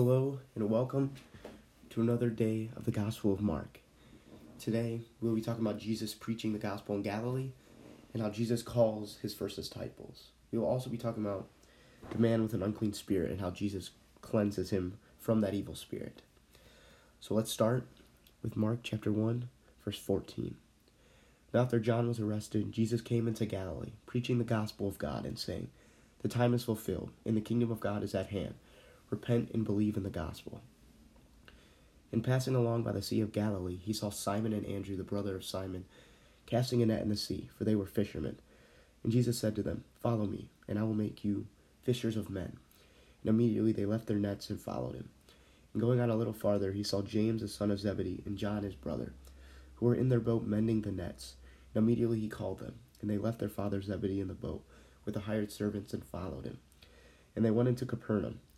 Hello and welcome to another day of the Gospel of Mark. Today we'll be talking about Jesus preaching the gospel in Galilee and how Jesus calls his first disciples. We will also be talking about the man with an unclean spirit and how Jesus cleanses him from that evil spirit. So let's start with Mark chapter 1, verse 14. Now, after John was arrested, Jesus came into Galilee, preaching the gospel of God and saying, The time is fulfilled, and the kingdom of God is at hand. Repent and believe in the gospel. In passing along by the Sea of Galilee, he saw Simon and Andrew, the brother of Simon, casting a net in the sea, for they were fishermen. And Jesus said to them, Follow me, and I will make you fishers of men. And immediately they left their nets and followed him. And going on a little farther, he saw James the son of Zebedee and John his brother, who were in their boat mending the nets. And immediately he called them, and they left their father Zebedee in the boat with the hired servants and followed him. And they went into Capernaum.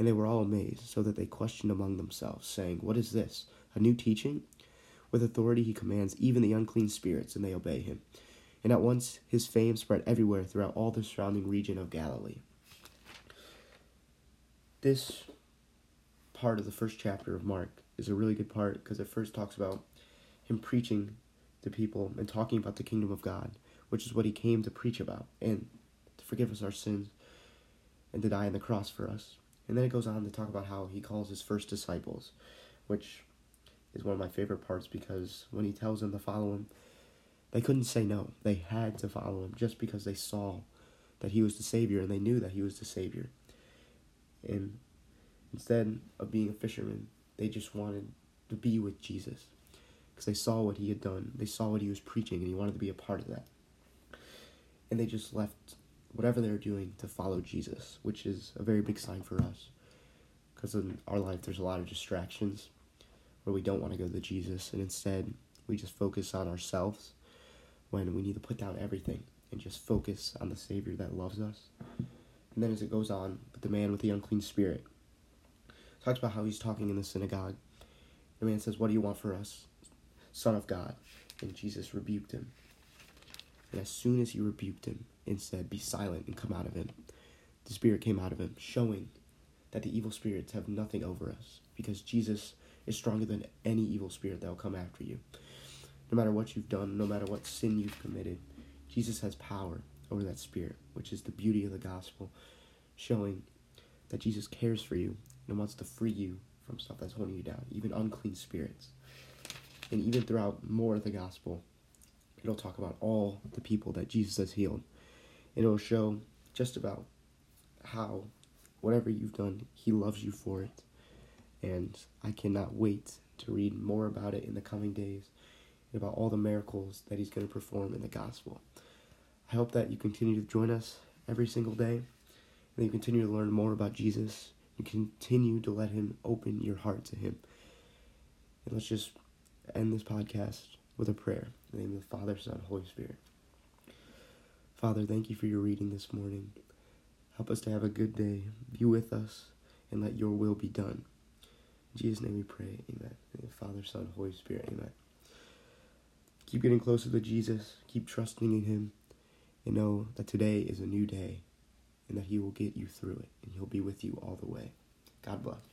And they were all amazed, so that they questioned among themselves, saying, What is this? A new teaching? With authority he commands even the unclean spirits, and they obey him. And at once his fame spread everywhere throughout all the surrounding region of Galilee. This part of the first chapter of Mark is a really good part because it first talks about him preaching to people and talking about the kingdom of God, which is what he came to preach about and to forgive us our sins and to die on the cross for us. And then it goes on to talk about how he calls his first disciples, which is one of my favorite parts because when he tells them to follow him, they couldn't say no. They had to follow him just because they saw that he was the Savior and they knew that he was the Savior. And instead of being a fisherman, they just wanted to be with Jesus because they saw what he had done. They saw what he was preaching and he wanted to be a part of that. And they just left whatever they're doing to follow Jesus, which is a very big sign for us. Because in our life, there's a lot of distractions where we don't want to go to Jesus, and instead, we just focus on ourselves when we need to put down everything and just focus on the Savior that loves us. And then as it goes on, with the man with the unclean spirit, talks about how he's talking in the synagogue. The man says, What do you want for us, Son of God? And Jesus rebuked him. And as soon as he rebuked him and said, Be silent and come out of him, the spirit came out of him, showing that the evil spirits have nothing over us because Jesus is stronger than any evil spirit that will come after you. No matter what you've done, no matter what sin you've committed, Jesus has power over that spirit, which is the beauty of the gospel, showing that Jesus cares for you and wants to free you from stuff that's holding you down, even unclean spirits. And even throughout more of the gospel, it'll talk about all the people that Jesus has healed. It'll show just about how whatever you've done, He loves you for it. And I cannot wait to read more about it in the coming days and about all the miracles that He's going to perform in the gospel. I hope that you continue to join us every single day and that you continue to learn more about Jesus and continue to let Him open your heart to Him. And let's just end this podcast with a prayer. In the name of the Father, Son, Holy Spirit. Father, thank you for your reading this morning. Help us to have a good day. Be with us and let your will be done. In Jesus' name we pray. Amen. Father, Son, Holy Spirit. Amen. Keep getting closer to Jesus. Keep trusting in Him. And know that today is a new day and that He will get you through it and He'll be with you all the way. God bless.